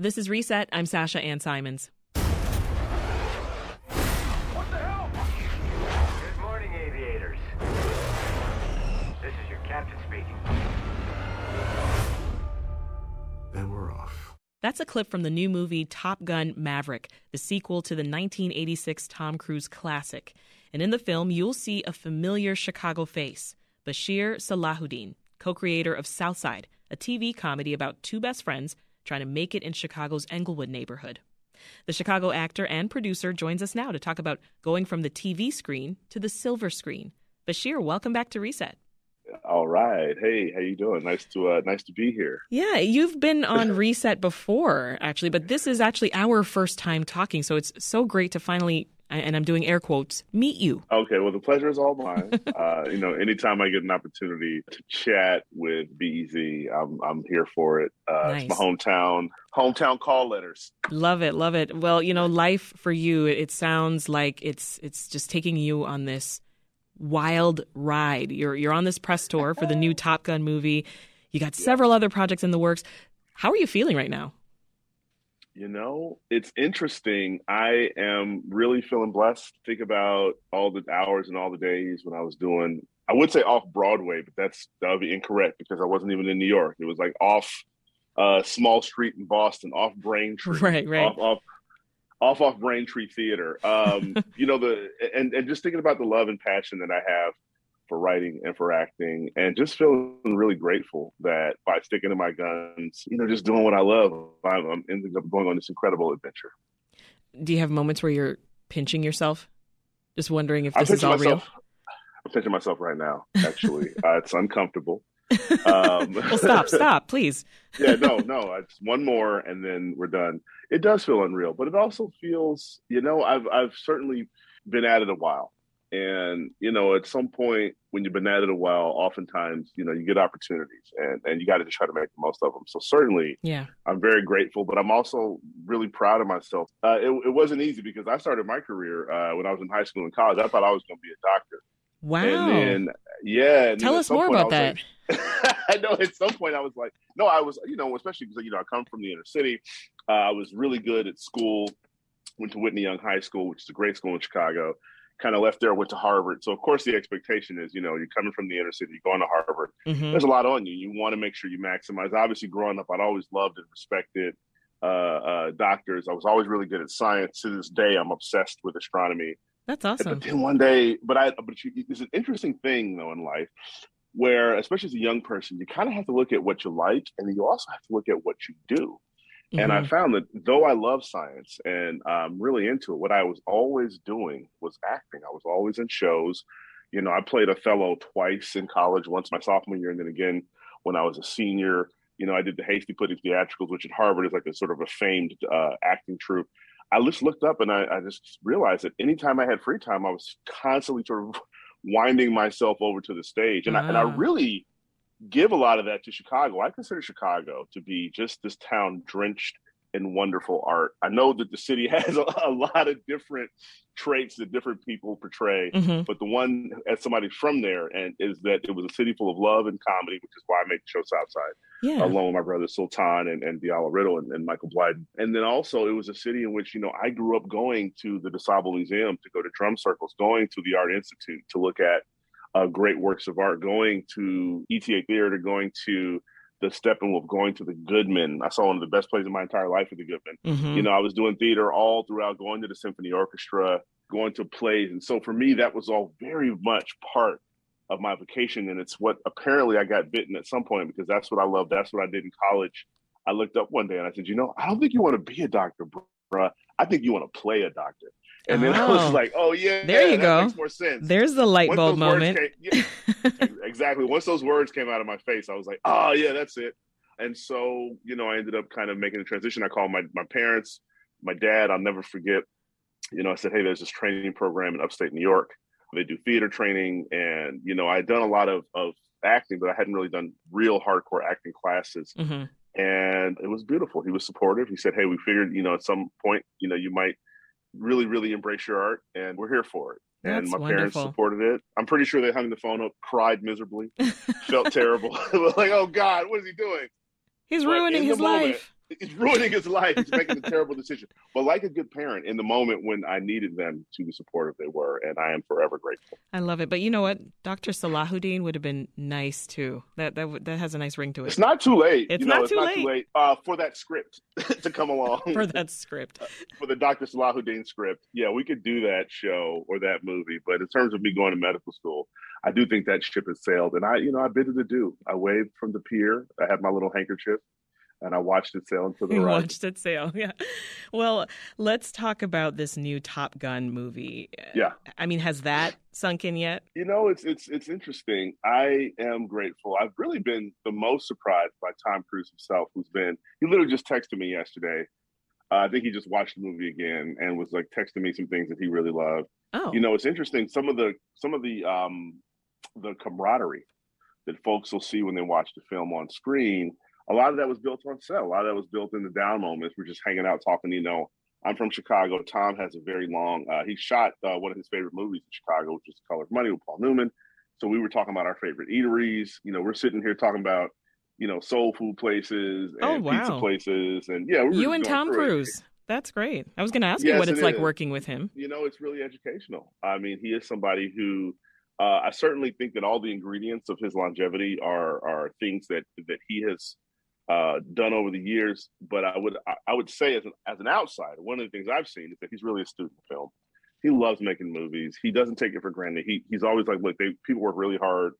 This is Reset. I'm Sasha Ann Simons. What the hell? Good morning, aviators. This is your captain speaking. And we're off. That's a clip from the new movie Top Gun Maverick, the sequel to the 1986 Tom Cruise classic. And in the film, you'll see a familiar Chicago face Bashir Salahuddin, co creator of South Side, a TV comedy about two best friends trying to make it in Chicago's Englewood neighborhood. The Chicago actor and producer joins us now to talk about going from the TV screen to the silver screen. Bashir, welcome back to Reset. All right. Hey, how you doing? Nice to uh, nice to be here. Yeah, you've been on Reset before, actually, but this is actually our first time talking, so it's so great to finally and I'm doing air quotes, meet you. Okay, well, the pleasure is all mine. uh, you know, anytime I get an opportunity to chat with BEZ, I'm, I'm here for it. Uh, nice. It's my hometown, hometown call letters. Love it, love it. Well, you know, life for you, it sounds like it's it's just taking you on this wild ride. You're you're on this press tour for the new Top Gun movie. You got several other projects in the works. How are you feeling right now? You know, it's interesting. I am really feeling blessed. Think about all the hours and all the days when I was doing, I would say off Broadway, but that's, that would be incorrect because I wasn't even in New York. It was like off uh, Small Street in Boston, off Braintree. Right, right. Off, off, off, off Braintree Theater. Um, you know, the, and, and just thinking about the love and passion that I have for writing and for acting and just feeling really grateful that by sticking to my guns, you know, just doing what I love, I'm, I'm ended up going on this incredible adventure. Do you have moments where you're pinching yourself? Just wondering if this is all myself, real? I'm pinching myself right now, actually. uh, it's uncomfortable. Um, well, stop, stop, please. yeah, no, no. It's one more, and then we're done. It does feel unreal, but it also feels, you know, I've I've certainly been at it a while, and you know, at some point when you've been at it a while, oftentimes you know you get opportunities, and and you got to just try to make the most of them. So certainly, yeah, I'm very grateful, but I'm also really proud of myself. Uh, it, it wasn't easy because I started my career uh, when I was in high school and college. I thought I was going to be a doctor. Wow. And then, yeah. Tell us more about that. Like, I know at some point I was like, no, I was, you know, especially because, you know, I come from the inner city. Uh, I was really good at school, went to Whitney Young High School, which is a great school in Chicago kind of left there, went to Harvard. So of course the expectation is, you know, you're coming from the inner city, you're going to Harvard. Mm-hmm. There's a lot on you. You want to make sure you maximize. Obviously, growing up, I'd always loved and respected uh, uh, doctors. I was always really good at science. To this day, I'm obsessed with astronomy. That's awesome. But then one day, but I, but you, it's an interesting thing though in life, where especially as a young person, you kind of have to look at what you like, and then you also have to look at what you do. Mm-hmm. And I mm-hmm. found that though I love science and I'm really into it, what I was always doing was acting. I was always in shows. You know, I played Othello twice in college, once my sophomore year, and then again when I was a senior. You know, I did the Hasty Pudding Theatricals, which at Harvard is like a sort of a famed uh, acting troupe. I just looked up and I, I just realized that anytime I had free time, I was constantly sort of winding myself over to the stage. And, I, and I ah. really give a lot of that to Chicago. I consider Chicago to be just this town drenched in wonderful art. I know that the city has a, a lot of different traits that different people portray, mm-hmm. but the one as somebody from there and is that it was a city full of love and comedy, which is why I make the show South Side. Yeah. Along with my brother Sultan and, and Diallo Riddle and, and Michael Blieden. And then also it was a city in which, you know, I grew up going to the DuSable Museum to go to drum circles, going to the Art Institute to look at uh, great works of art, going to ETA Theater, going to the Steppenwolf, going to the Goodman. I saw one of the best plays in my entire life at the Goodman. Mm-hmm. You know, I was doing theater all throughout, going to the symphony orchestra, going to plays. And so for me, that was all very much part of my vocation. And it's what apparently I got bitten at some point because that's what I love. That's what I did in college. I looked up one day and I said, you know, I don't think you want to be a doctor, bruh. I think you want to play a doctor. And then oh. I was oh. like, oh yeah, there you go. Makes more sense. There's the light bulb moment. Came, yeah, exactly. Once those words came out of my face, I was like, oh yeah, that's it. And so, you know, I ended up kind of making the transition. I called my my parents, my dad. I'll never forget. You know, I said, hey, there's this training program in upstate New York. They do theater training, and you know, I had done a lot of of acting, but I hadn't really done real hardcore acting classes. Mm-hmm. And it was beautiful. He was supportive. He said, "Hey, we figured, you know, at some point, you know, you might really, really embrace your art, and we're here for it. That's and my wonderful. parents supported it. I'm pretty sure they hung the phone up, cried miserably, felt terrible. like, oh God, what is he doing? He's but ruining his moment, life. It's ruining his life. He's making a terrible decision. But like a good parent, in the moment when I needed them to be supportive, they were, and I am forever grateful. I love it. But you know what? Dr. Salahuddin would have been nice too. That that that has a nice ring to it. It's not too late. It's you know, not it's too not late. too late uh, for that script to come along. for that script. for the Dr. Salahuddin script, yeah, we could do that show or that movie. But in terms of me going to medical school, I do think that ship has sailed. And I, you know, I bid it adieu. I waved from the pier. I had my little handkerchief and I watched it sail into the You right. watched it sail. Yeah. Well, let's talk about this new Top Gun movie. Yeah. I mean, has that sunk in yet? You know, it's it's it's interesting. I am grateful. I've really been the most surprised by Tom Cruise himself, who's been he literally just texted me yesterday. Uh, I think he just watched the movie again and was like texting me some things that he really loved. Oh. You know, it's interesting. Some of the some of the um the camaraderie that folks will see when they watch the film on screen. A lot of that was built on set. A lot of that was built in the down moments. We're just hanging out talking. You know, I'm from Chicago. Tom has a very long. Uh, he shot uh, one of his favorite movies in Chicago, which is Color of Money with Paul Newman. So we were talking about our favorite eateries. You know, we're sitting here talking about you know soul food places Oh, and pizza places, and yeah, we you and Tom through it. Cruise. That's great. I was going to ask you what it's it like is. working with him. You know, it's really educational. I mean, he is somebody who uh, I certainly think that all the ingredients of his longevity are are things that that he has uh, done over the years. But I would I, would say as an as an outsider, one of the things I've seen is that he's really a student film. He loves making movies. He doesn't take it for granted. He he's always like, look, they people work really hard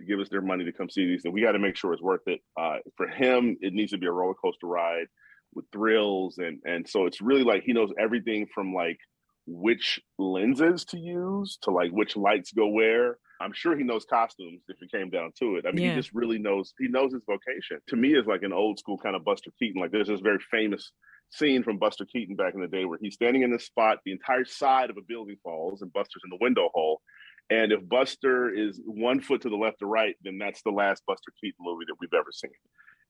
to give us their money to come see these, and we got to make sure it's worth it. Uh, for him, it needs to be a roller coaster ride with thrills, and and so it's really like he knows everything from like which lenses to use to like which lights go where. I'm sure he knows costumes if it came down to it. I mean, Yeah. he just really knows he knows his vocation. To me, is like an old school kind of Buster Keaton. Like there's this very famous scene from Buster Keaton back in the day where he's standing in this spot, the entire side of a building falls, and Buster's in the window hole. And if Buster is one foot to the left or right, then that's the last Buster Keaton movie that we've ever seen.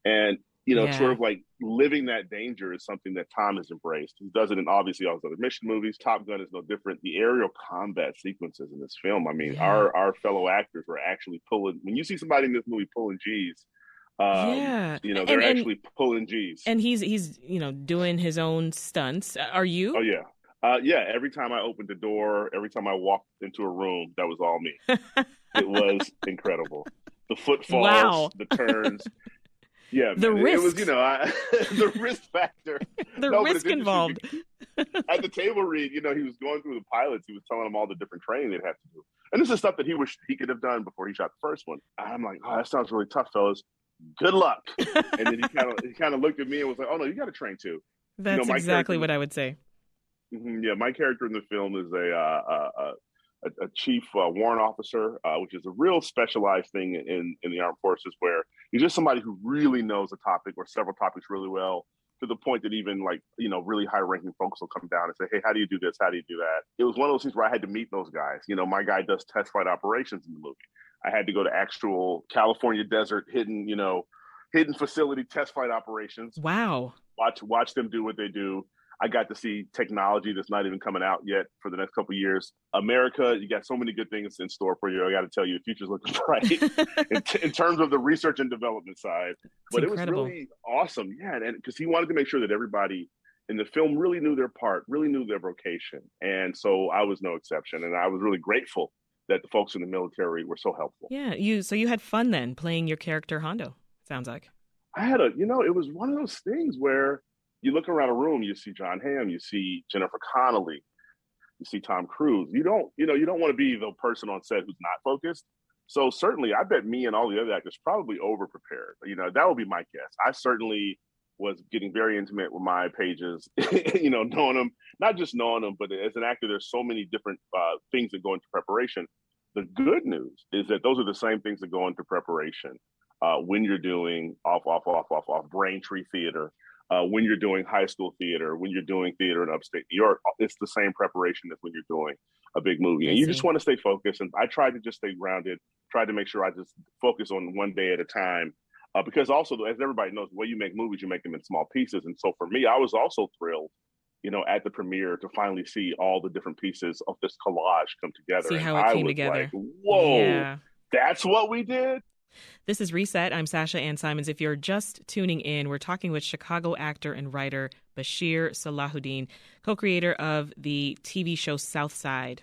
And you know, Yeah. sort of like living that danger is something that Tom has embraced. He does it in obviously all his other mission movies. Top Gun is no different. The aerial combat sequences in this film, I mean, Yeah. our our fellow actors were actually pulling. When you see somebody in this movie pulling G's, um, Yeah. you know, they're and- actually pulling G's. And he's he's you know doing his own stunts. Are you? oh yeah, uh, yeah. Every time I opened the door, every time I walked into a room, that was all me. it was incredible. The footfalls, Wow. the turns. Yeah, The man. It- It was, you know, I, the risk factor. the No, risk involved. At the table read, you know, he was going through the pilots. He was telling them all the different training they'd have to do, and this is stuff that he wished he could have done before he shot the first one. I'm like, oh, that sounds really tough, fellas. Good luck. and then he kind of he kind of looked at me and was like, oh no, you got to train too. That's my exactly what I would say. Mhm, Yeah, my character in the film is a uh, uh, uh, a, a chief uh, warrant officer, uh, which is a real specialized thing in in the armed forces, where he's just somebody who really knows a topic or several topics really well, to the point that even like you know really high ranking folks will come down and say, "Hey, how do you do this? How do you do that?" It was one of those things where I had to meet those guys. You know, my guy does test flight operations in the movie. I had to go to actual California desert, hidden, you know, hidden facility test flight operations Wow. watch watch them do what they do. I got to see technology that's not even coming out yet for the next couple of years. America, you got so many good things in store for you. I got to tell you, the future's looking bright in, t- in terms of the research and development side. but incredible. it was really awesome, yeah, and because he wanted to make sure that everybody in the film really knew their part, really knew their vocation, and so I was no exception. And I was really grateful that the folks in the military were so helpful. Yeah, you so you had fun then playing your character Hondo. Sounds like. I had a, you know, it was one of those things where you look around a room, you see Jon Hamm, you see Jennifer Connelly, you see Tom Cruise. You don't, you know, you don't want to be the person on set who's not focused. So certainly, I bet me and all the other actors probably over prepared. You know, that would be my guess. I certainly was getting very intimate with my pages, you know, knowing them, not just knowing them, but as an actor, there's so many different uh, things that go into preparation. The good news is that those are the same things that go into preparation uh, when you're doing off, off, off, off, off Braintree Theater, uh, when you're doing high school theater, when you're doing theater in upstate New York, it's the same preparation as when you're doing a big movie. And you just want to stay focused. And I tried to just stay grounded, tried to make sure I just focus on one day at a time. Uh, because also, as everybody knows, the way you make movies, you make them in small pieces. And so for me, I was also thrilled, you know, at the premiere to finally see all the different pieces of this collage come together. See And how it I came was together. Like, Whoa, Yeah. that's what we did. This is Reset. I'm Sasha Ann Simons. If you're just tuning in, we're talking with Chicago actor and writer Bashir Salahuddin, co creator of the TV show South Side.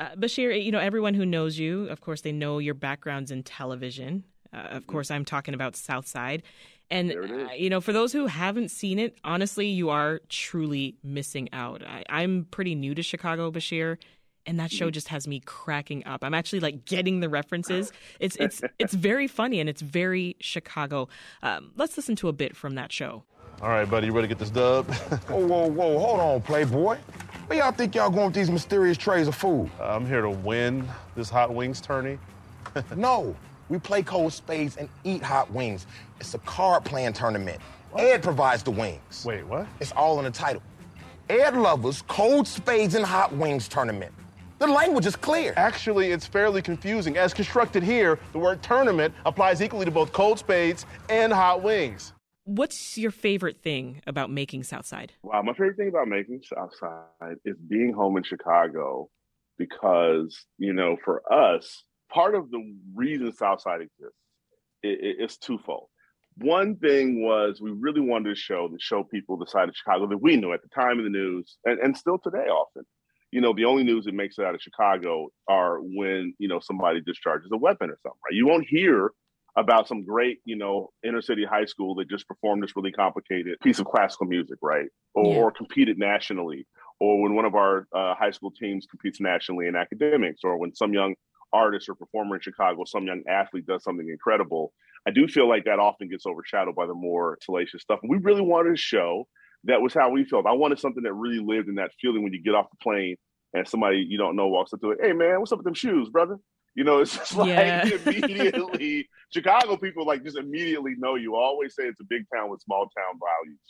Uh, Bashir, you know, everyone who knows you, of course, they know your backgrounds in television. Uh, of course, I'm talking about South Side. And, uh, you know, for those who haven't seen it, honestly, you are truly missing out. I, I'm pretty new to Chicago, Bashir and that show mm. just has me cracking up. I'm actually like getting the references. It's it's it's very funny and it's very Chicago. Um, let's listen to a bit from that show. All right, buddy, you ready to get this dub? whoa, whoa, whoa! Hold on, Playboy. Where y'all think y'all going with these mysterious trays of food? Uh, I'm here to win this hot wings tourney. no, we play cold spades and eat hot wings. It's a card playing tournament. What? Ed provides the wings. Wait, what? It's all in the title. Ed Lover's Cold Spades and Hot Wings Tournament. The language is clear. Actually, it's fairly confusing. As constructed here, the word tournament applies equally to both cold spades and hot wings. What's your favorite thing about making South Side? Wow, my favorite thing about making South Side is being home in Chicago because, you know, for us, part of the reason South Side exists is twofold. One thing was we really wanted to show to show people the side of Chicago that we knew at the time in the news and, and still today often. You know, the only news that makes it out of Chicago are when, you know, somebody discharges a weapon or something, right? You won't hear about some great, you know, inner city high school that just performed this really complicated piece of classical music, right? Or, yeah. or competed nationally, or when one of our uh, high school teams competes nationally in academics, or when some young artist or performer in Chicago, some young athlete does something incredible. I do feel like that often gets overshadowed by the more salacious stuff. And we really wanted to show that was how we felt. I wanted something that really lived in that feeling when you get off the plane and somebody you don't know walks up to it. Hey man, what's up with them shoes, brother? You know, it's just like yeah. immediately Chicago people like just immediately know you. I always say it's a big town with small town values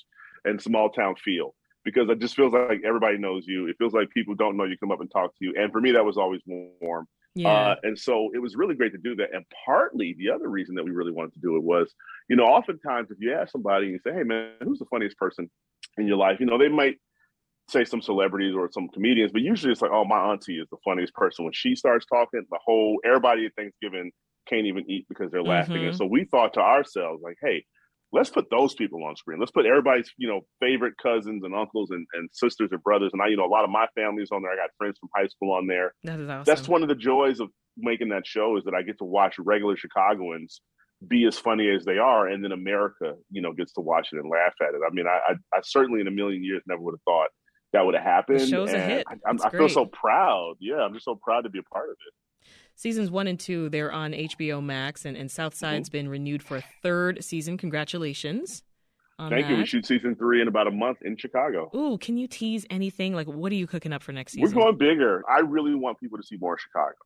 and small town feel because it just feels like everybody knows you. It feels like people don't know you come up and talk to you. And for me, that was always warm. Yeah. Uh, and so it was really great to do that. And partly the other reason that we really wanted to do it was, you know, oftentimes if you ask somebody and you say, hey, man, who's the funniest person in your life? You know, they might say some celebrities or some comedians, but usually it's like, oh, my auntie is the funniest person. When she starts talking, the whole everybody at Thanksgiving can't even eat because they're laughing. Mm-hmm. And so we thought to ourselves, like, hey, let's put those people on screen. Let's put everybody's, you know, favorite cousins and uncles and, and sisters and brothers. And I, you know, a lot of my family's on there. I got friends from high school on there. That is awesome. That's one of the joys of making that show is that I get to watch regular Chicagoans be as funny as they are, and then America, you know, gets to watch it and laugh at it. I mean, I, I, I certainly in a million years never would have thought that would have happened. The show's and a hit. I, I feel so proud. Yeah, I'm just so proud to be a part of it seasons one and two they're on hbo max and, and southside's mm-hmm. been renewed for a third season congratulations Thank that. you. We shoot season three in about a month in Chicago. Ooh, can you tease anything? Like, what are you cooking up for next season? We're going bigger. I really want people to see more Chicago.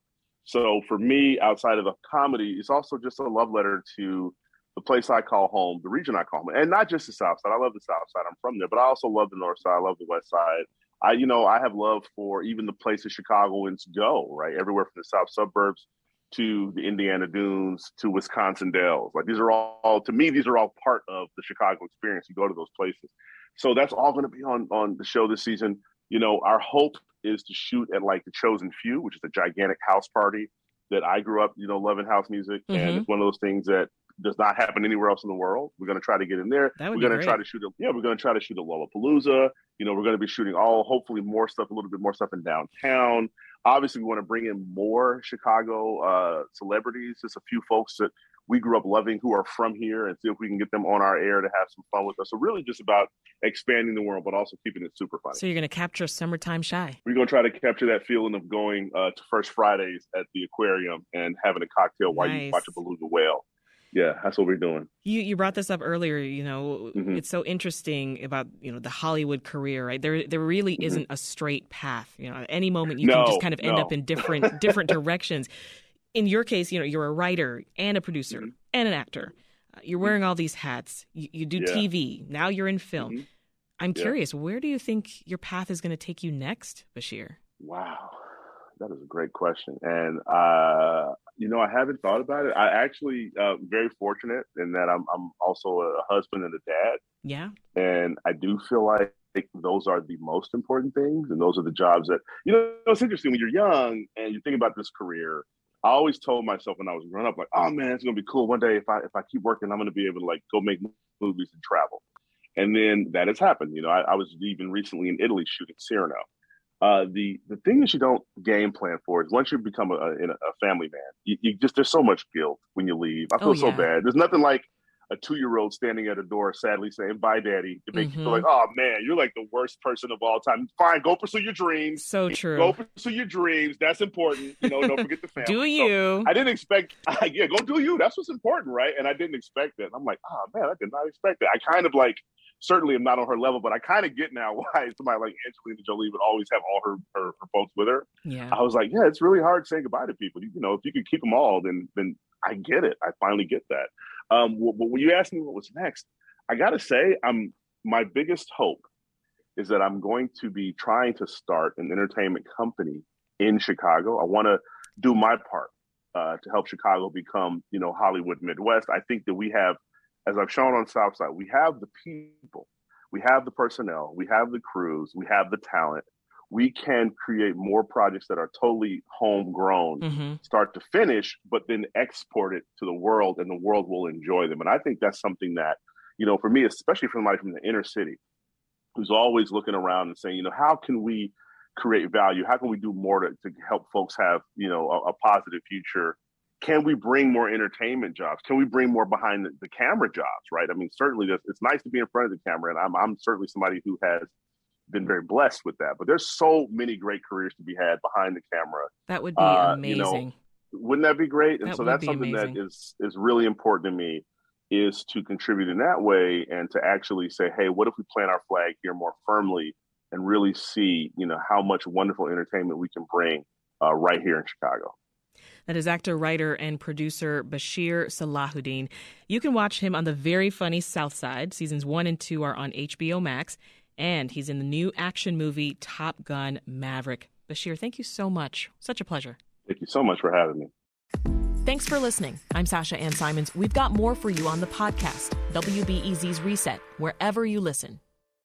So for me, outside of the comedy, it's also just a love letter to the place I call home, the region I call home, and not just the South Side. I love the South Side. I'm from there, but I also love the North Side. I love the West Side. I, you know, I have love for even the places Chicagoans go, right? Everywhere from the South suburbs to the Indiana Dunes to Wisconsin Dells. Like these are all to me, these are all part of the Chicago experience. You go to those places. So that's all going to be on on the show this season. You know, our hope is to shoot at like the Chosen Few, which is a gigantic house party that I grew up, you know, loving house music, mm-hmm. and it's one of those things that does not happen anywhere else in the world. We're going to try to get in there. That would we're going to try to shoot a yeah. We're going to try to shoot a Lollapalooza. You know, we're going to be shooting all hopefully more stuff, a little bit more stuff in downtown obviously we want to bring in more Chicago uh, celebrities, just a few folks that we grew up loving who are from here and see if we can get them on our air to have some fun with us. So really just about expanding the world, but also keeping it super fun. So you're going to capture summertime Chi. We're going to try to capture that feeling of going uh, to First Fridays at the aquarium and having a cocktail while nice. you watch a beluga whale yeah, that's what we're doing. You you brought this up earlier. You know, mm-hmm. it's so interesting about you know the Hollywood career, right? There there really mm-hmm. isn't a straight path. You know, at any moment you no, can just kind of end no. up in different different directions. In your case, you know, you're a writer and a producer mm-hmm. and an actor. Uh, you're wearing all these hats. You, you do yeah. TV. Now you're in film. Mm-hmm. I'm yeah. curious, where do you think your path is going to take you next, Bashir? Wow, that is a great question, and uh, you know, I haven't thought about it. I actually uh, very fortunate in that I'm I'm also a husband and a dad. Yeah. And I do feel like those are the most important things, and those are the jobs that you know. It's interesting when you're young and you think about this career. I always told myself when I was growing up, like, oh man, it's gonna be cool. One day, if I if I keep working, I'm gonna be able to like go make movies and travel. And then that has happened. You know, I, I was even recently in Italy shooting Cyrano. Uh, the the thing that you don't game plan for is once you become a, a, a family man, you, you, just there's so much guilt when you leave. I feel Oh, so bad. There's nothing like a two year old standing at a door, sadly saying "Bye, Daddy," to make you Mhm. feel like, oh man, you're like the worst person of all time. Fine, go pursue your dreams. So true. Go pursue your dreams. That's important. You know, don't forget the family. Do So, you? I didn't expect. yeah, go do you. That's what's important, right? And I didn't expect it. I'm like, oh man, I did not expect that. I kind of like, certainly am not on her level, but I kind of get now why somebody like Angelina Jolie would always have all her, her her folks with her. yeah. I was like, yeah, it's really hard saying goodbye to people. You, you know, if you could keep them all, then then I get it. I finally get that. Um, but when you asked me what was next, I got to say, I'm my biggest hope is that I'm going to be trying to start an entertainment company in Chicago. I want to do my part uh, to help Chicago become, you know, Hollywood Midwest. I think that we have, as I've shown on South Side, we have the people, we have the personnel, we have the crews, we have the talent. We can create more projects that are totally homegrown, hmm start to finish, but then export it to the world, and the world will enjoy them. And I think that's something that, you know, for me, especially for somebody from the inner city, who's always looking around and saying, you know, how can we create value? How can we do more to, to help folks have, you know, a, a positive future? Can we bring more entertainment jobs? Can we bring more behind the, the camera jobs? Right? I mean, certainly it's nice to be in front of the camera, and I'm I'm certainly somebody who has been very blessed with that. But there's so many great careers to be had behind the camera. That would be Uh, you know, amazing. Wouldn't that be great? And That so that's something amazing. that is is really important to me is to contribute in that way and to actually say, hey, what if we plant our flag here more firmly and really see, you know, how much wonderful entertainment we can bring uh, right here in Chicago. That is actor, writer, and producer Bashir Salahuddin. You can watch him on the very funny South Side. Seasons one and two are on HBO Max, and he's in the new action movie Top Gun Maverick. Bashir, thank you so much. Such a pleasure. Thank you so much for having me. Thanks for listening. I'm Sasha Ann Simons. We've got more for you on the podcast, WBEZ's Reset, wherever you listen.